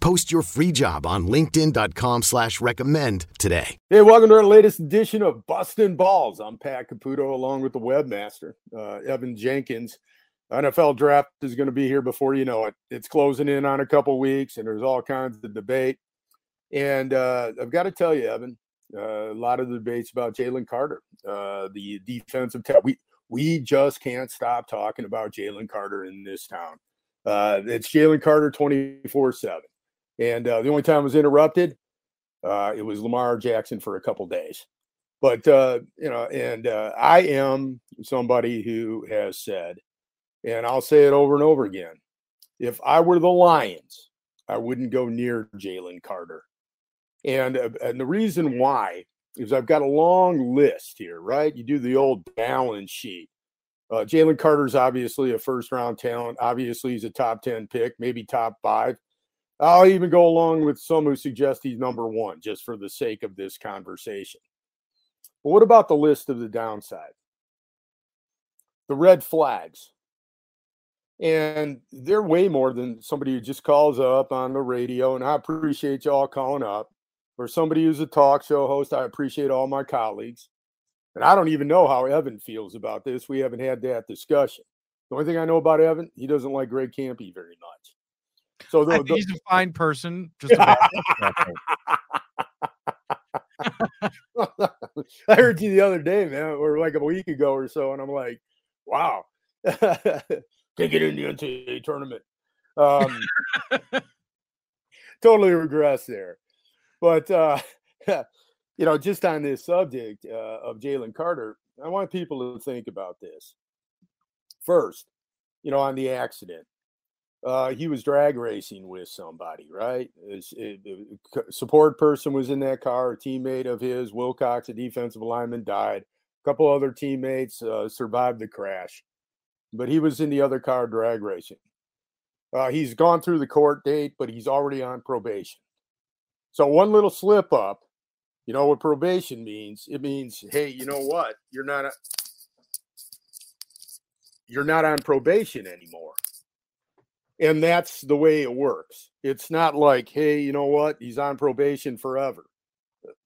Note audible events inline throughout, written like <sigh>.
Post your free job on linkedin.com slash recommend today. Hey, welcome to our latest edition of Bustin' Balls. I'm Pat Caputo along with the webmaster, uh, Evan Jankens. NFL draft is going to be here before you know it. It's closing in on a couple weeks, and there's all kinds of debate. And uh, I've got to tell you, Evan, uh, a lot of the debates about Jalen Carter, uh, the defensive. T- we we just can't stop talking about Jalen Carter in this town. Uh, it's Jalen Carter twenty four seven, and uh, the only time it was interrupted, uh, it was Lamar Jackson for a couple days. But uh, you know, and I am somebody who has said, and I'll say it over and over again: if I were the Lions, I wouldn't go near Jalen Carter. And, uh, and the reason why is I've got a long list here, right? You do the old balance sheet. Uh, Jalen Carter's obviously a first round talent. Obviously, he's a top 10 pick, maybe top five. I'll even go along with some who suggest he's number one just for the sake of this conversation. But what about the list of the downside? The red flags. And they're way more than somebody who just calls up on the radio. And I appreciate y'all calling up or somebody who's a talk show host. I appreciate all my colleagues. And I don't even know how Evan feels about this. We haven't had that discussion. The only thing I know about Evan, he doesn't like Greg Kampe very much. So the, the, he's a fine person. Just <laughs> <laughs> I heard you the other day, man, or like a week ago or so, and I'm like, wow, <laughs> can't get in the NCAA tournament. Um, totally regress there. But uh, you know, just on this subject uh, of Jalen Carter, I want people to think about this. First, you know, on the accident, uh, he was drag racing with somebody, right? Support person was in that car. A teammate of his, Wilcox, a defensive lineman, died. A couple other teammates uh, survived the crash, but he was in the other car drag racing. Uh, he's gone through the court date, but he's already on probation. So one little slip up, you know what probation means? It means, hey, you know what? You're not a, you're not on probation anymore. And that's the way it works. It's not like, hey, you know what? He's on probation forever.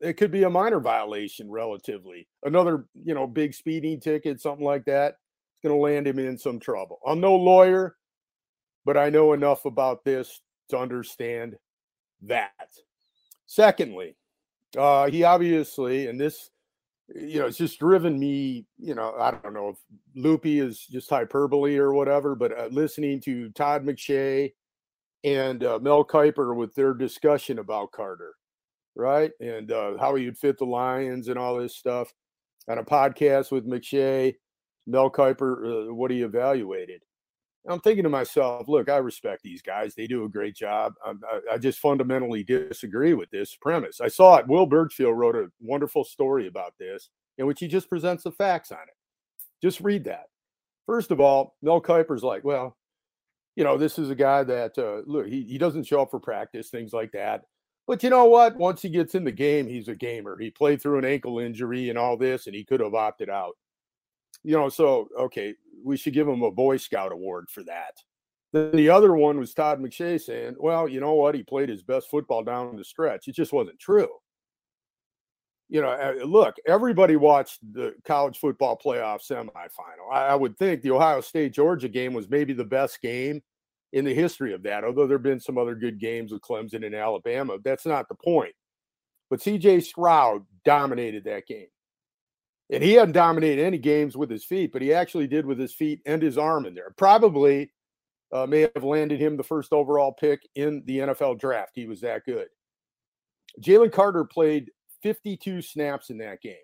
It could be a minor violation relatively. Another, you know, big speeding ticket, something like that. It's going to land him in some trouble. I'm no lawyer, but I know enough about this to understand that. Secondly, uh, he obviously, and this, you know, it's just driven me, you know, I don't know if loopy is just hyperbole or whatever, but uh, listening to Todd McShay and uh, Mel Kiper with their discussion about Carter, right? And uh, how he would fit the Lions and all this stuff on a podcast with McShay, Mel Kiper, uh, what he evaluated. I'm thinking to myself, look, I respect these guys. They do a great job. I, I, just fundamentally disagree with this premise. I saw it. Will Burchfield wrote a wonderful story about this in which he just presents the facts on it. Just read that. First of all, Mel Kiper's like, well, you know, this is a guy that, uh, look, he, he doesn't show up for practice, things like that. But you know what? Once he gets in the game, he's a gamer. He played through an ankle injury and all this, and he could have opted out you know, so okay, we should give him a Boy Scout award for that. Then the other one was Todd McShay saying, well, you know what? He played his best football down the stretch. It just wasn't true. You know, eh, look, everybody watched the college football playoff semifinal. I, I would think the Ohio State Georgia game was maybe the best game in the history of that, although there have been some other good games with Clemson and Alabama. That's not the point. But CJ Stroud dominated that game. And he hadn't dominated any games with his feet, but he actually did with his feet and his arm in there. Probably uh, may have landed him the first overall pick in the NFL draft. He was that good. Jalen Carter played 52 snaps in that game.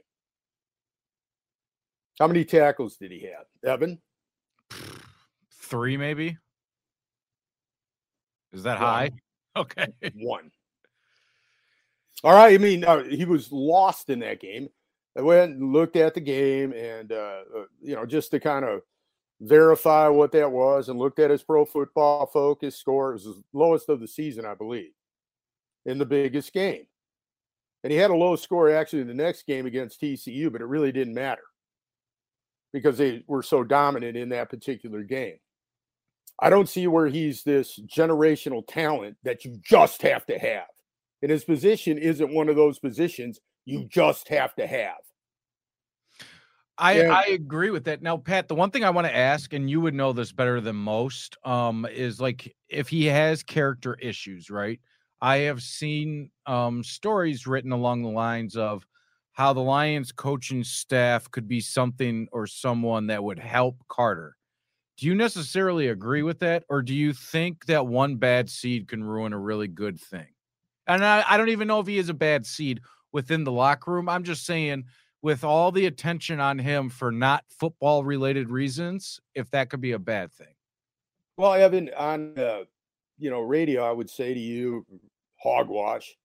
How many tackles did he have, Evan? Three, maybe. Is that One. high? <laughs> Okay. One. All right. I mean, uh, he was lost in that game. I went and looked at the game and, uh, uh, you know, just to kind of verify what that was and looked at his pro football focus score. It was the lowest of the season, I believe, in the biggest game. And he had a low score actually in the next game against TCU, but it really didn't matter because they were so dominant in that particular game. I don't see where he's this generational talent that you just have to have. And his position isn't one of those positions you just have to have. I, Yeah. I agree with that. Now, Pat, the one thing I want to ask, and you would know this better than most, um, is like if he has character issues, right? I have seen um stories written along the lines of how the Lions coaching staff could be something or someone that would help Carter. Do you necessarily agree with that, or do you think that one bad seed can ruin a really good thing? And I, I don't even know if he is a bad seed within the locker room. I'm just saying, with all the attention on him for not football related reasons, if that could be a bad thing. Well, Evan, on uh, you know radio, I would say to you, hogwash.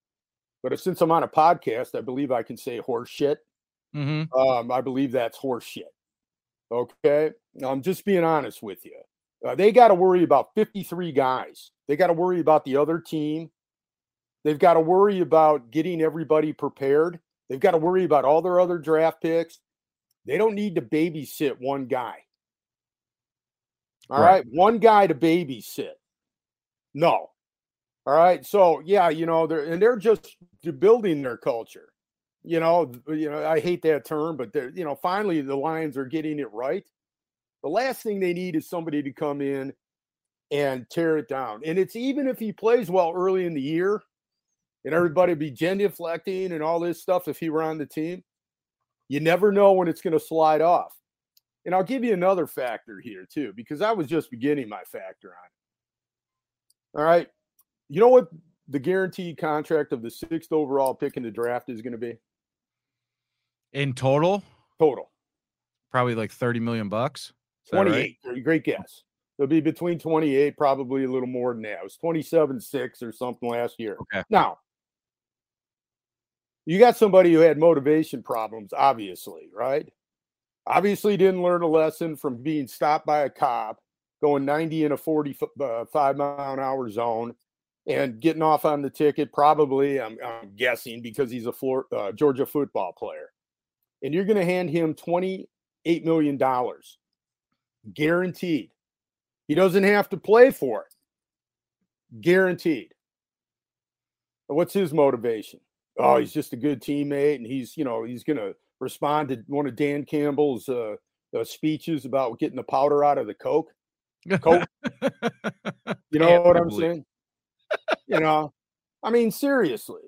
But since I'm on a podcast, I believe I can say horse shit. Mm-hmm. Um, I believe that's horse shit. Okay. I'm just being honest with you. Uh, they got to worry about 53 guys. They got to worry about the other team. They've got to worry about getting everybody prepared. They've got to worry about all their other draft picks. They don't need to babysit one guy. All Right. right. One guy to babysit. No. All right. So, yeah, you know, they're, and they're just building their culture you know, uh, you know, I hate that term, but they're, you know, finally the Lions are getting it right. The last thing they need is somebody to come in and tear it down. And it's even if he plays well early in the year and everybody be genuflecting and all this stuff if he were on the team, you never know when it's going to slide off. And I'll give you another factor here too, because I was just beginning my factor on it. All right. You know what the guaranteed contract of the sixth overall pick in the draft is going to be? In total, Total. probably like 30 million bucks. Is that right? 28. Great- Great guess. It'll be between 28, probably a little more than that. It was 27 6 or something last year. Okay. Now, you got somebody who had motivation problems, obviously, right? Obviously, didn't learn a lesson from being stopped by a cop, going 90 in a 45 uh, mile an hour zone, and getting off on the ticket. Probably, I'm, I'm guessing, because he's a uh, Georgia football player. And you're going to hand him $28 million guaranteed. He doesn't have to play for it. Guaranteed. What's his motivation? Oh, he's just a good teammate, and he's you know he's going to respond to one of Dan Campbell's uh, uh, speeches about getting the powder out of the coke. <laughs> Coke. You know what I'm saying? you know, I mean seriously.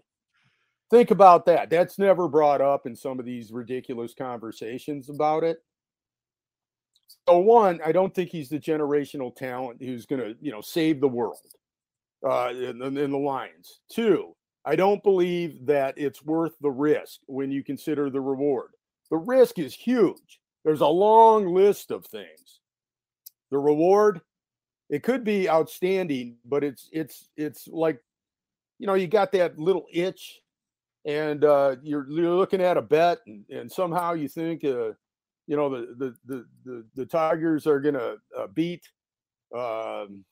Think about that. That's never brought up in some of these ridiculous conversations about it. So one, I don't think he's the generational talent who's going to, you know, save the world uh, in, in in the Lions. Two, I don't believe that it's worth the risk when you consider the reward. The risk is huge. There's a long list of things. The reward, it could be outstanding, but it's it's it's like, you know, you got that little itch, and uh, you're you're looking at a bet, and, and somehow you think, uh, you know, the the the the, the Tigers are gonna uh, beat um,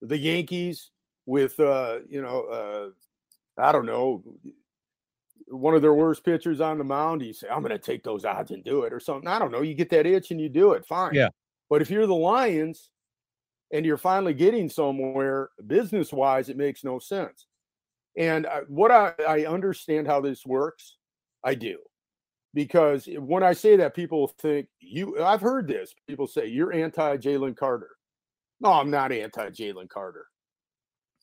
the Yankees with, uh, you know, uh, I don't know, one of their worst pitchers on the mound. You say, I'm going to take those odds and do it, or something. I don't know. You get that itch and you do it. Fine. Yeah. But if you're the Lions and you're finally getting somewhere business wise, it makes no sense. And I, what I, I understand how this works, I do. Because when I say that, people think you, I've heard this. People say, you're anti Jalen Carter. No, I'm not anti Jalen Carter.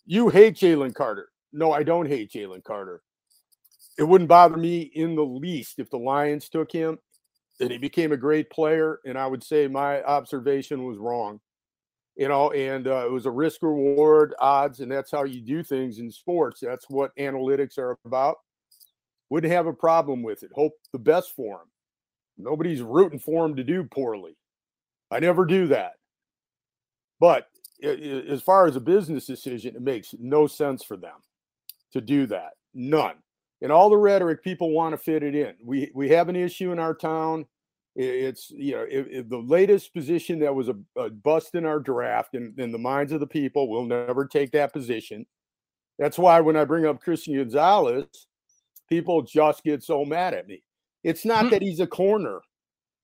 You hate Jalen Carter. No, I don't hate Jalen Carter. it wouldn't bother me in the least if the Lions took him and he became a great player. And I would say my observation was wrong, you know, and uh, it was a risk reward odds. And that's how you do things in sports. That's what analytics are about. Wouldn't have a problem with it. Hope the best for him. Nobody's rooting for him to do poorly. I never do that. But as far as a business decision, it makes no sense for them to do that. None. And all the rhetoric, people want to fit it in. We we have an issue in our town. It's you know if, if the latest position that was a, a bust in our draft in, in the minds of the people will never take that position. That's why when I bring up Christian Gonzalez, people just get so mad at me. It's not hmm. that he's a corner.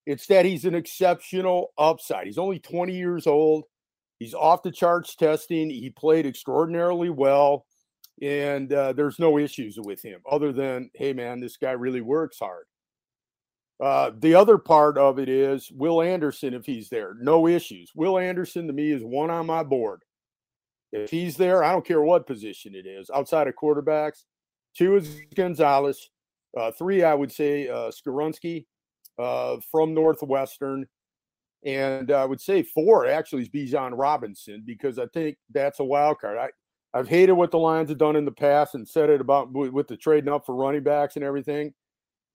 It's that he's an exceptional upside. He's only 20 years old. He's off the charts testing. He played extraordinarily well. And uh, there's no issues with him other than, hey, man, this guy really works hard. Uh, the other part of it is Will Anderson, if he's there, no issues. Will Anderson to me is one on my board. If he's there, I don't care what position it is outside of quarterbacks. Two is Gonzalez. Uh, three, I would say uh, uh, from Northwestern. And I would say four actually is Bijan Robinson because I think that's a wild card. I, I've hated what the Lions have done in the past and said it about with the trading up for running backs and everything.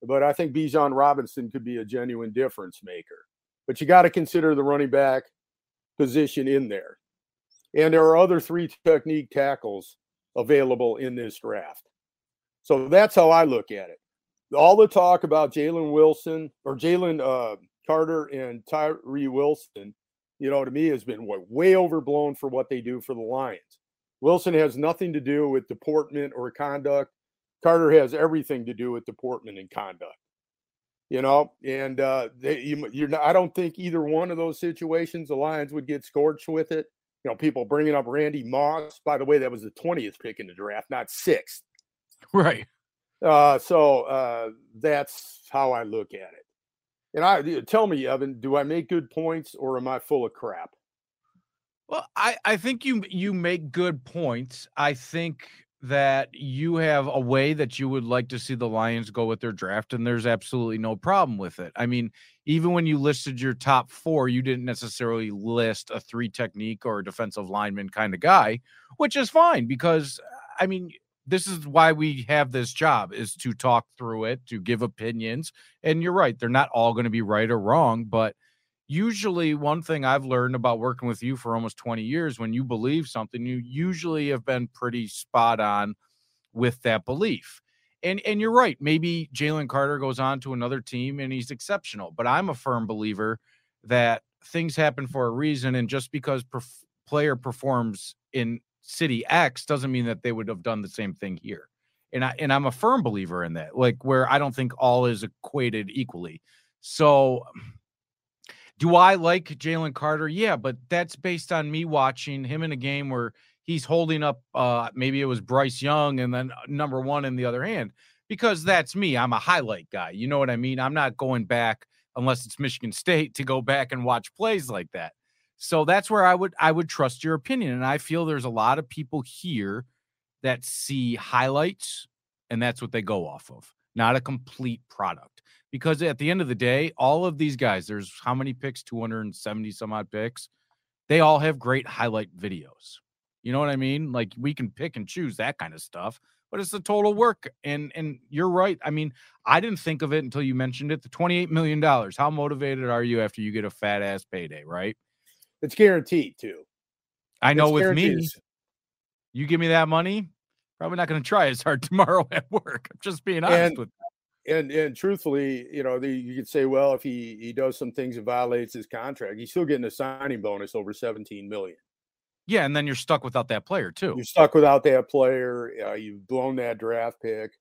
But I think Bijan Robinson could be a genuine difference maker. But you got to consider the running back position in there. And there are other three technique tackles available in this draft. So that's how I look at it. All the talk about Jalen Wilson or Jalen uh, Carter and Tyree Wilson, you know, to me has been way overblown for what they do for the Lions. Wilson has nothing to do with deportment or conduct. Carter has everything to do with deportment and conduct. You know, and uh, they, you, you're not, I don't think either one of those situations the Lions would get scorched with it. You know, people bringing up Randy Moss. By the way, that was the twentieth pick in the draft, not sixth. Right. Uh, so uh, that's how I look at it. And I tell me, Evan, do I make good points or am I full of crap? Well, I, I think you you make good points. I think that you have a way that you would like to see the Lions go with their draft, and there's absolutely no problem with it. I mean, even when you listed your top four, you didn't necessarily list a three technique or a defensive lineman kind of guy, which is fine because I mean, this is why we have this job is to talk through it, to give opinions. And you're right, they're not all going to be right or wrong, but usually one thing I've learned about working with you for almost 20 years when you believe something, you usually have been pretty spot on with that belief. And and you're right, maybe Jalen Carter goes on to another team and he's exceptional, but I'm a firm believer that things happen for a reason and just because perf- player performs in city X doesn't mean that they would have done the same thing here. And I and I'm a firm believer in that, like where I don't think all is equated equally. So do I like Jalen Carter? Yeah, but that's based on me watching him in a game where he's holding up uh maybe it was Bryce Young and then uh, number one in the other hand because that's me. I'm a highlight guy. You know what I mean? I'm not going back unless it's Michigan State to go back and watch plays like that. So that's where I would I would trust your opinion. And I feel there's a lot of people here that see highlights and that's what they go off of, not a complete product. Because at the end of the day, all of these guys, there's how many picks? 270 some odd picks. They all have great highlight videos. You know what I mean? Like we can pick and choose that kind of stuff, but it's the total work. And and you're right. I mean, I didn't think of it until you mentioned it. The $28 million. How motivated are you after you get a fat ass payday, right? It's guaranteed too. I know it's with guaranteed. me, you give me that money, probably not going to try as hard <laughs> tomorrow at work. I'm just being honest and, with you. And and truthfully, you know, the, you could say, well, if he he does some things that violates his contract, he's still getting a signing bonus over 17 million. Yeah, and then you're stuck without that player too. You're stuck without that player. Uh, you've blown that draft pick.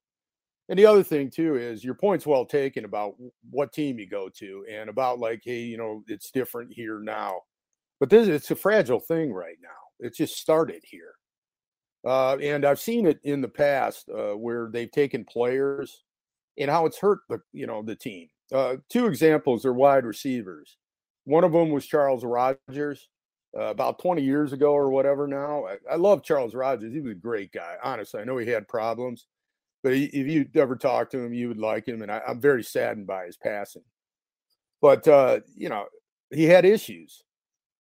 And the other thing too is your point's well taken about what team you go to and about like, hey, you know, it's different here now. But this it's a fragile thing right now. It just started here. Uh, and I've seen it in the past uh, where they've taken players and how it's hurt the you know the team. Uh, two examples are wide receivers. One of them was Charles Rogers uh, about 20 years ago or whatever. Now I, I love Charles Rogers. He was a great guy. Honestly, I know he had problems, but he, if you ever talked to him, you would like him. And I, I'm very saddened by his passing. But uh, you know, he had issues,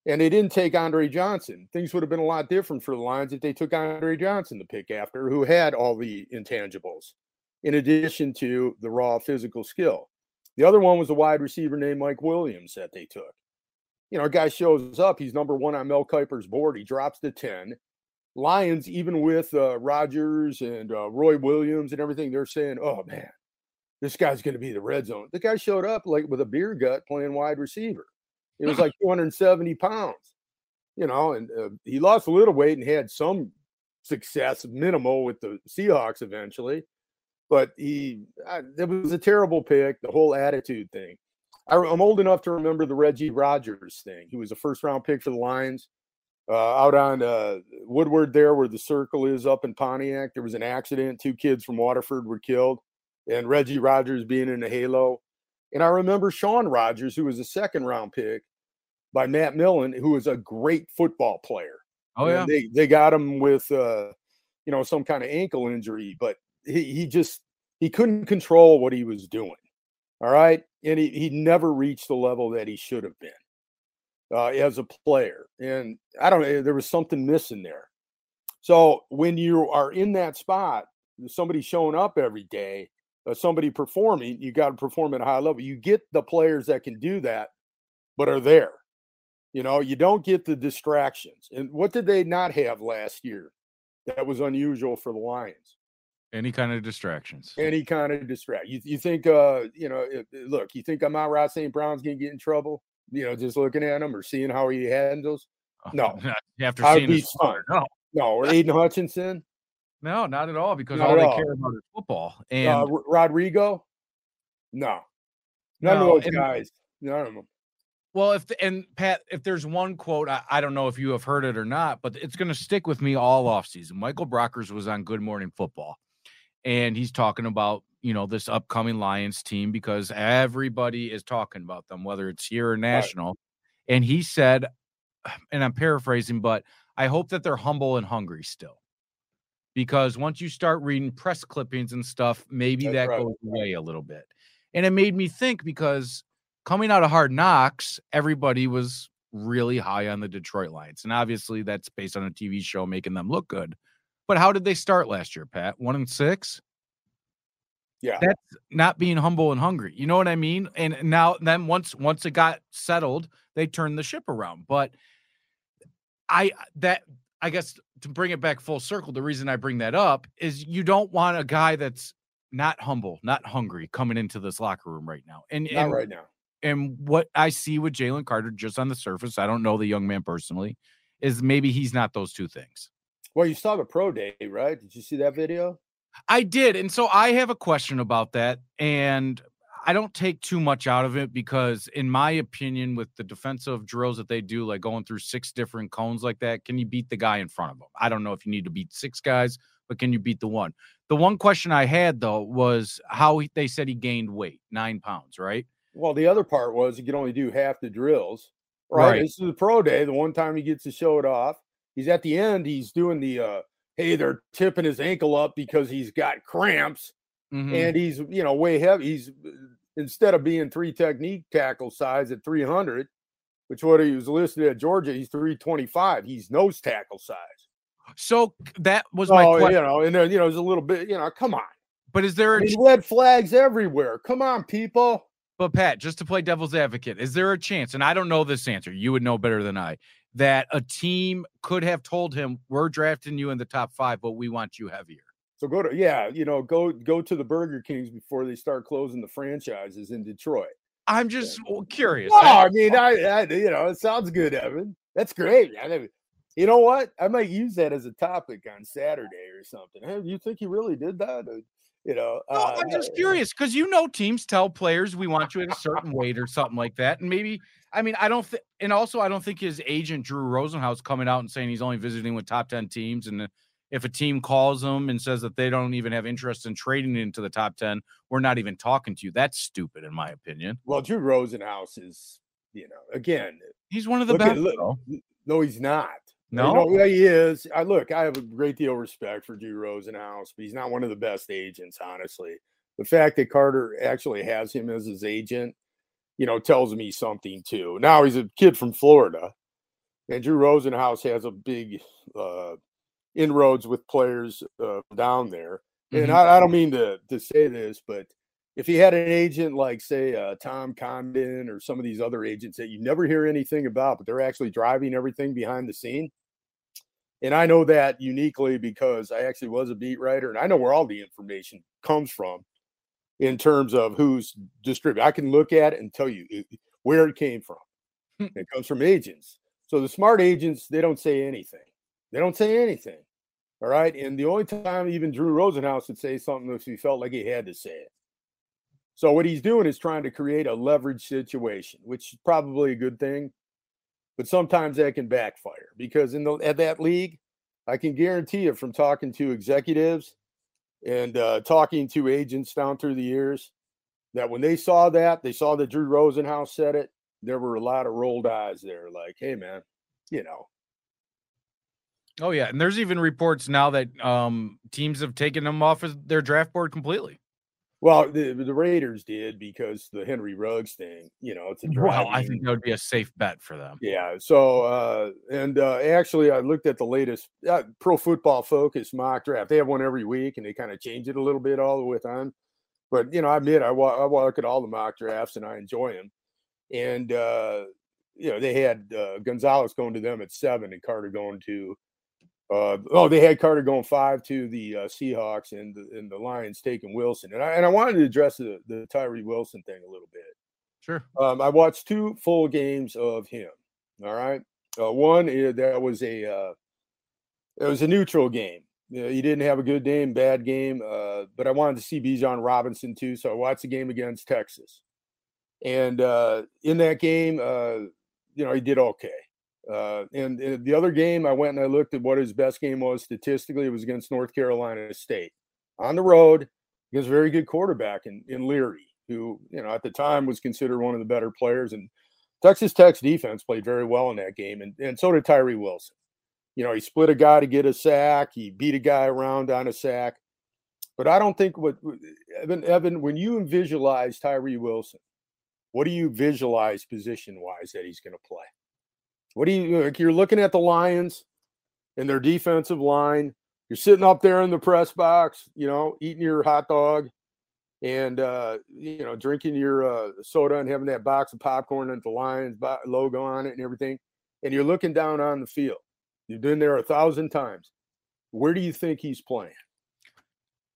and they didn't take Andre Johnson. Things would have been a lot different for the Lions if they took Andre Johnson to pick after, who had all the intangibles, in addition to the raw physical skill. The other one was a wide receiver named Mike Williams that they took. You know, a guy shows up, he's number one on Mel Kiper's board. He drops to 10. Lions, even with uh, Rogers and uh, Roy Williams and everything, they're saying, oh man, this guy's going to be the red zone. The guy showed up like with a beer gut playing wide receiver. It was <laughs> like 270 pounds, you know, and uh, he lost a little weight and had some success, minimal with the Seahawks eventually. But he, it was a terrible pick, the whole attitude thing. I, am old enough to remember the Reggie Rogers thing. He was a first round pick for the Lions. Uh, out on uh, Woodward, there where the circle is up in Pontiac, there was an accident. Two kids from Waterford were killed, and Reggie Rogers being in the halo. And I remember Shaun Rogers, who was a second round pick by Matt Millen, who was a great football player. Oh yeah, and they they got him with uh, you know some kind of ankle injury, but he he just he couldn't control what he was doing. All right, and he he never reached the level that he should have been uh, as a player. And I don't know, there was something missing there. So when you are in that spot, somebody showing up every day, uh, somebody performing, you got to perform at a high level. You get the players that can do that, but are there. You know, you don't get the distractions. And what did they not have last year that was unusual for the Lions? Any kind of distractions. Any kind of distract. You, you think, uh, you know, look, you think Amon-Ra St. Brown's going to get in trouble? you know, just looking at him or seeing how he handles? Oh, no. <laughs> After seeing his start, no. No, or Aidan Hutchinson? No, not at all, because not all they all. care about is football. Uh, and uh, Rodrigo? No. None no, of those guys. None of them. Well, if the, and Pat, if there's one quote, I, I, don't know if you have heard it or not, but it's going to stick with me all off season. Michael Brockers was on Good Morning Football, and he's talking about you know this upcoming Lions team because everybody is talking about them, whether it's here or national. Right. And he said, <sighs> and I'm paraphrasing, but I hope that they're humble and hungry still. Because once you start reading press clippings and stuff, maybe That's that right. goes away a little bit. And it made me think because coming out of hard knocks, everybody was really high on the Detroit Lions. And obviously that's based on a TV show making them look good. But how did they start last year, Pat? One and six? Yeah. That's not being humble and hungry. You know what I mean? And now then once once it got settled, they turned the ship around. But I that I guess to bring it back full circle, the reason I bring that up is you don't want a guy that's not humble, not hungry coming into this locker room right now. And, not and, right now. And what I see with Jalen Carter just on the surface, I don't know the young man personally, is maybe he's not those two things. Well, you saw the pro day, right? Did you see that video? I did. And so I have a question about that. And I don't take too much out of it because, in my opinion, with the defensive drills that they do, like going through six different cones like that, can you beat the guy in front of them? I don't know if you need to beat six guys, but can you beat the one? The one question I had, though, was how he, they said he gained weight, nine pounds, right? Well, the other part was he could only do half the drills. Right. right. This is the pro day. The one time he gets to show it off. He's at the end, he's doing the uh hey, they're tipping his ankle up because he's got cramps mm-hmm. and he's, you know, way heavy. He's instead of being three technique tackle size at 300, which what he was listed at Georgia, he's 325. He's nose tackle size. So that was my oh, question. You know, and then, you know, there's a little bit, you know, come on. But is there a mean, red flags everywhere? Come on, people. But Pat, just to play devil's advocate, is there a chance? And I don't know this answer. You would know better than I that a team could have told him, "We're drafting you in the top five, but we want you heavier." So go to yeah, you know, go go to the Burger Kings before they start closing the franchises in Detroit. I'm just yeah. curious. Well, I, mean, I, I, you know, it sounds good, Evan. That's great. I mean, you know what? I might use that as a topic on Saturday or something. Hey, you think he really did that? You know, uh, I'm just curious because you know teams tell players we want you at a certain weight or something like that, and maybe I mean I don't think, and also I don't think his agent Drew Rosenhaus coming out and saying he's only visiting with top ten teams, and uh, if a team calls him and says that they don't even have interest in trading into the top ten, we're not even talking to you. That's stupid, in my opinion. Well, Drew Rosenhaus is, you know, again, he's one of the best. no, he's not. Oh, no, You know, he is. I look, I have a great deal of respect for Drew Rosenhaus, but he's not one of the best agents, honestly. The fact that Carter actually has him as his agent, you know, tells me something too. Now he's a kid from Florida, and Drew Rosenhaus has a big uh, inroads with players uh, down there. And Mhm. I, I don't mean to to say this, but if he had an agent like, say, uh, Tom Condon or some of these other agents that you never hear anything about, but they're actually driving everything behind the scene. And I know that uniquely because I actually was a beat writer and I know where all the information comes from in terms of who's distributed. I can look at it and tell you where it came from. Hmm. it comes from agents. So the smart agents, they don't say anything. They don't say anything. All right. And the only time even Drew Rosenhaus would say something if he felt like he had to say it. So what he's doing is trying to create a leverage situation, which is probably a good thing. But sometimes that can backfire because in the at that league, I can guarantee you from talking to executives and uh, talking to agents down through the years that when they saw that, they saw that Drew Rosenhaus said it. There were a lot of rolled eyes there, like, "Hey, man, you know, Oh yeah, and there's even reports now that um teams have taken them off of their draft board completely. Well, the, the Raiders did because the Henry Ruggs thing, you know, it's a Well, I think that would be a safe bet for them. Yeah. So, uh, and uh, actually, I looked at the latest uh, Pro Football Focus mock draft. They have one every week, and they kind of change it a little bit all the way on. But you know, I admit I, wa- I look at all the mock drafts and I enjoy them. And uh, you know, they had uh, Gonzalez going to them at seven, and Carter going to. Uh, oh, they had Carter going five to the uh, Seahawks, and the, and the Lions taking Wilson. And I and I wanted to address the the Tyree Wilson thing a little bit. Sure. Um, I watched two full games of him. All right. Uh, one is that was a uh, it was a neutral game. You know, he didn't have a good game, bad game. Uh, but I wanted to see Bijan Robinson too, so I watched the game against Texas. And uh, in that game, uh, you know, he did okay. Uh, and, and the other game, I went and I looked at what his best game was statistically. It was against North Carolina State on the road against a very good quarterback in, in Leary, who, you know, at the time was considered one of the better players. And Texas Tech's defense played very well in that game. And, and so did Tyree Wilson. You know, he split a guy to get a sack, he beat a guy around on a sack. But I don't think what Evan, Evan, when you visualize Tyree Wilson, what do you visualize position wise that he's going to play? What do you like? You're looking at the Lions and their defensive line. You're sitting up there in the press box, you know, eating your hot dog and uh, you know, drinking your uh, soda and having that box of popcorn and the Lions logo on it and everything. And you're looking down on the field. You've been there a thousand times. Where do you think he's playing?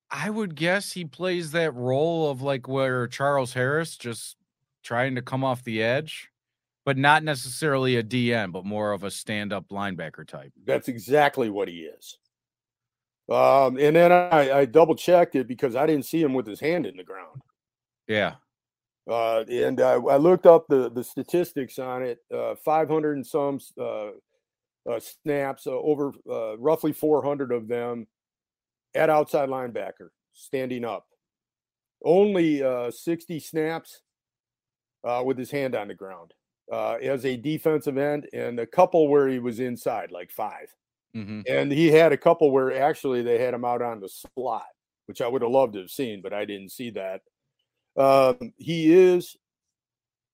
I would guess he plays that role of like where Charles Harris just trying to come off the edge, but not necessarily a DN, but more of a stand-up linebacker type. That's exactly what he is. Um, and then I, I double checked it because I didn't see him with his hand in the ground. Yeah. Uh, and I, I looked up the the statistics on it. Uh, 500 and some uh, uh, snaps, uh, over uh, roughly 400 of them at outside linebacker, standing up. Only uh, 60 snaps uh, with his hand on the ground uh, as a defensive end, and a couple where he was inside, like five. hmm And he had a couple where actually they had him out on the slot, which I would have loved to have seen, but I didn't see that. Um, he is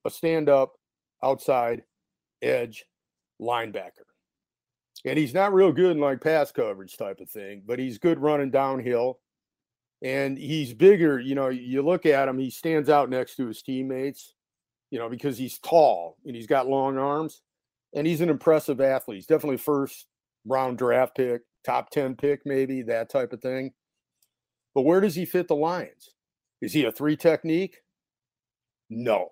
a stand up outside edge linebacker. And he's not real good in like pass coverage type of thing, but he's good running downhill. And he's bigger. You know, you look at him, he stands out next to his teammates, you know, because he's tall and he's got long arms and he's an impressive athlete. He's definitely first round draft pick, top 10 pick, maybe that type of thing. But where does he fit the Lions? Is he a three technique? No.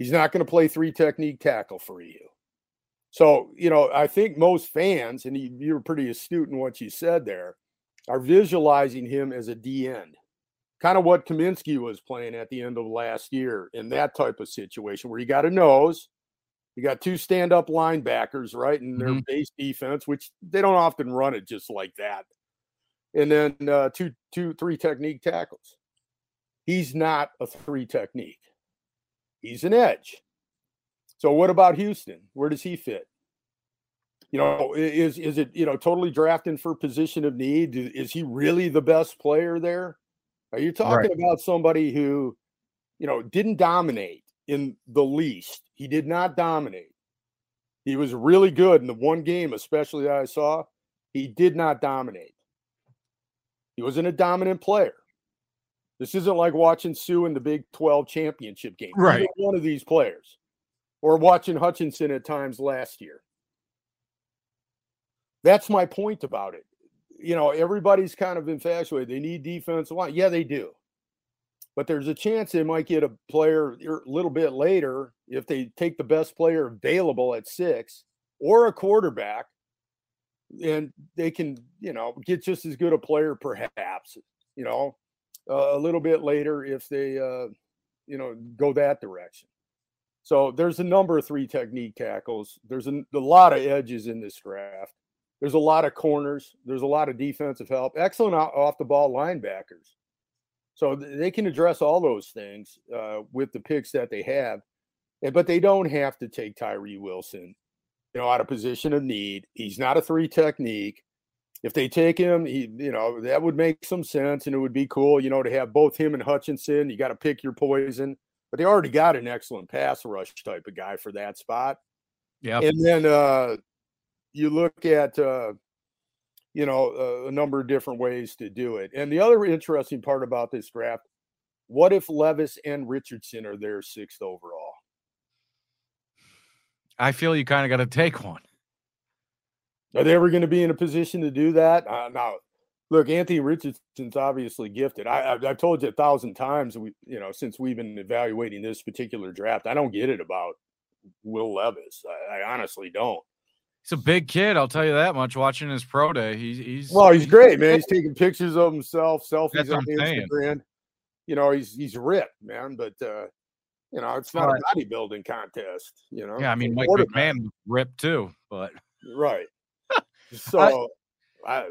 He's not going to play three technique tackle for you. So, you know, I think most fans, and you, you were pretty astute in what you said there, are visualizing him as a D end. Kind of what Kaminsky was playing at the end of last year in that type of situation where you got a nose, you got two stand up linebackers, right? In their Mhm. base defense, which they don't often run it just like that. And then uh, two, two, three technique tackles. He's not a three technique, he's an edge. So, what about Houston? Where does he fit? You know, is is it you know totally drafting for position of need? Is he really the best player there? Are you talking right. about somebody who, you know, didn't dominate in the least? He did not dominate. He was really good in the one game, especially that I saw. He did not dominate. He wasn't a dominant player. This isn't like watching Suh in the Big 12 championship game. Right. One of these players. Or watching Hutchinson at times last year. That's my point about it. You know, everybody's kind of infatuated. They need defensive line. Yeah, they do. But there's a chance they might get a player a little bit later if they take the best player available at six or a quarterback and they can, you know, get just as good a player perhaps, you know, uh, a little bit later if they, uh, you know, go that direction. So there's a number of three technique tackles. There's a, a lot of edges in this draft. There's a lot of corners. There's a lot of defensive help. Excellent off the ball linebackers. So they can address all those things uh, with the picks that they have, but they don't have to take Tyree Wilson, you know, out of position of need. He's not a three technique if they take him, he, you know, that would make some sense and it would be cool, you know, to have both him and Hutchinson. You got to pick your poison, but they already got an excellent pass rush type of guy for that spot. Yeah. And then uh, you look at, uh, you know, a number of different ways to do it. And the other interesting part about this draft what if Levis and Richardson are there sixth overall? I feel you kind of got to take one. Are they ever going to be in a position to do that? Uh, now, look, Anthony Richardson's obviously gifted. I, I, have told you a thousand times, we, you know, since we've been evaluating this particular draft, I don't get it about Will Levis. I, I honestly don't. He's a big kid, I'll tell you that much. Watching his pro day, he's he's well, he's great, man. He's taking pictures of himself, selfies on Instagram. You know, he's he's ripped, man. But uh, you know, it's not right. a bodybuilding contest. You know, yeah. I mean, Mike McMahon ripped too, but right. <laughs> So I,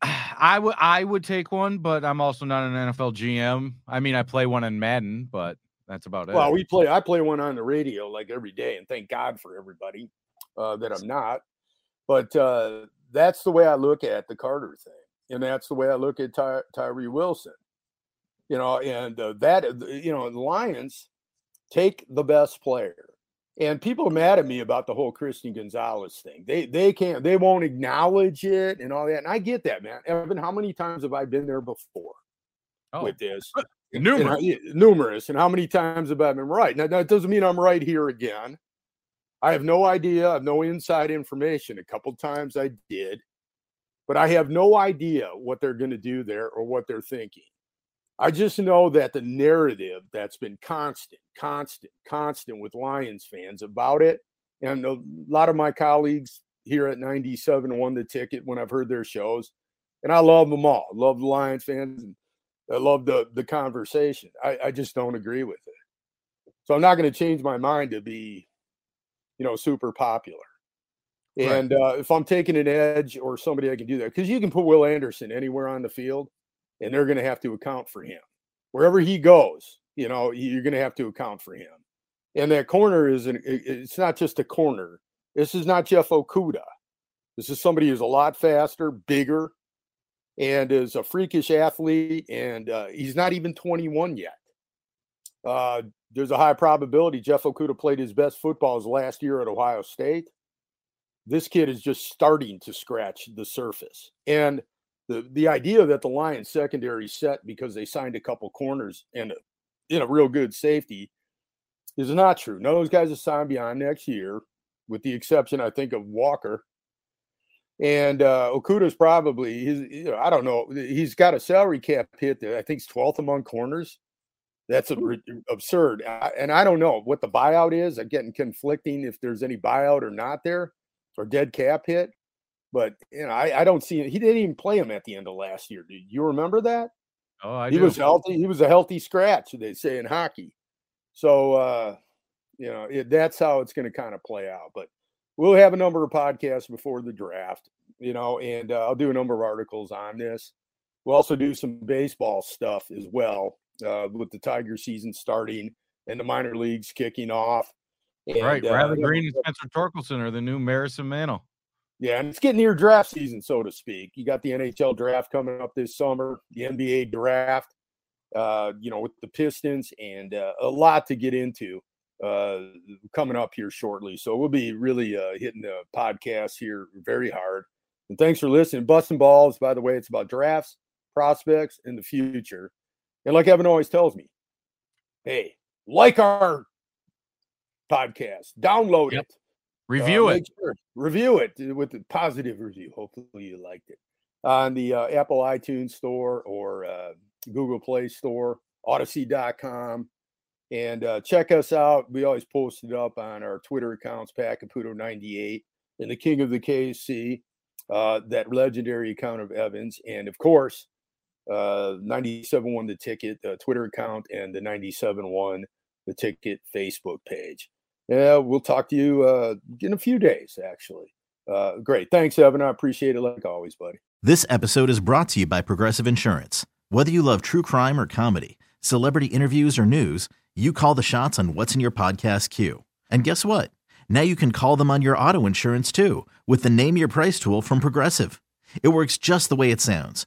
<sighs> I would I would take one, but I'm also not an NFL GM. I mean, I play one in Madden, but that's about it. Well, we play. I play one on the radio like every day, and thank God for everybody uh, that I'm not. But uh, that's the way I look at the Carter thing, and that's the way I look at Ty- Tyree Wilson. You know, and uh, that you know, the Lions take the best player and people are mad at me about the whole Christian Gonzalez thing. They they can't they won't acknowledge it and all that. And I get that, man. Evan, how many times have I been there before oh. with this? numerous. And, numerous. And how many times have I been right? Now, that doesn't mean I'm right here again. I have no idea. I have no inside information. A couple times I did, but I have no idea what they're going to do there or what they're thinking. I just know that the narrative that's been constant, constant, constant with Lions fans about it, and a lot of my colleagues here at 97 won the ticket when I've heard their shows, and I love them all. I love the Lions fans, and I love the the conversation. I, I just don't agree with it, so I'm not going to change my mind to be, you know, super popular. And right. uh, if I'm taking an edge or somebody I can do that, because you can put Will Anderson anywhere on the field and they're going to have to account for him wherever he goes. You know, you're going to have to account for him. And that corner is an, it's not just a corner. This is not Jeff Okudah. This is somebody who's a lot faster, bigger, and is a freakish athlete. And uh, he's not even 21 yet. Uh, there's a high probability Jeff Okudah played his best football his last year at Ohio State. This kid is just starting to scratch the surface. And the the idea that the Lions secondary set because they signed a couple corners and in a real good safety is not true. None of those guys are signed beyond next year, with the exception, I think, of Walker. And uh, Okudah's probably he's you know, I don't know he's got a salary cap hit that I think is 12th among corners. That's a, absurd. I, and I don't know what the buyout is. I'm getting conflicting if there's any buyout or not there or dead cap hit. But you know, I, I don't see He didn't even play him at the end of last year. Do you remember that? Oh, I he do. was healthy. He was a healthy scratch, they say in hockey. So uh, you know, it, that's how it's going to kind of play out. But we'll have a number of podcasts before the draft, you know, and uh, I'll do a number of articles on this. We'll also do some baseball stuff as well uh, with the Tiger season starting and the minor leagues kicking off. And, right, Riley uh, Greene and Spencer Torkelson are the new Maris and Mantle. Yeah, and it's getting near draft season, so to speak. You got the NHL draft coming up this summer, the NBA draft, uh, you know, with the Pistons, and uh, a lot to get into uh, coming up here shortly. So we'll be really uh, hitting the podcast here very hard. And thanks for listening. Busting balls, by the way, it's about drafts, prospects, and the future. And like Evan always tells me, hey, like our podcast, download Yep. it. Review Uh, it. sure- review it with a positive review. Hopefully you liked it on the uh, Apple iTunes store or uh, Google Play Store, Audacy.com, and uh, check us out. We always post it up on our Twitter accounts, Pat Caputo98 and the King of the KC, uh, that legendary account of Evans, and of course, uh, 97.1 The Ticket uh, Twitter account and the 97.1 The Ticket Facebook page. Yeah, we'll talk to you uh, in a few days, actually. Uh, great. Thanks, Evan. I appreciate it like always, buddy. This episode is brought to you by Progressive Insurance. Whether you love true crime or comedy, celebrity interviews or news, you call the shots on what's in your podcast queue. And guess what? Now you can call them on your auto insurance too with the Name Your Price tool from Progressive. It works just the way it sounds.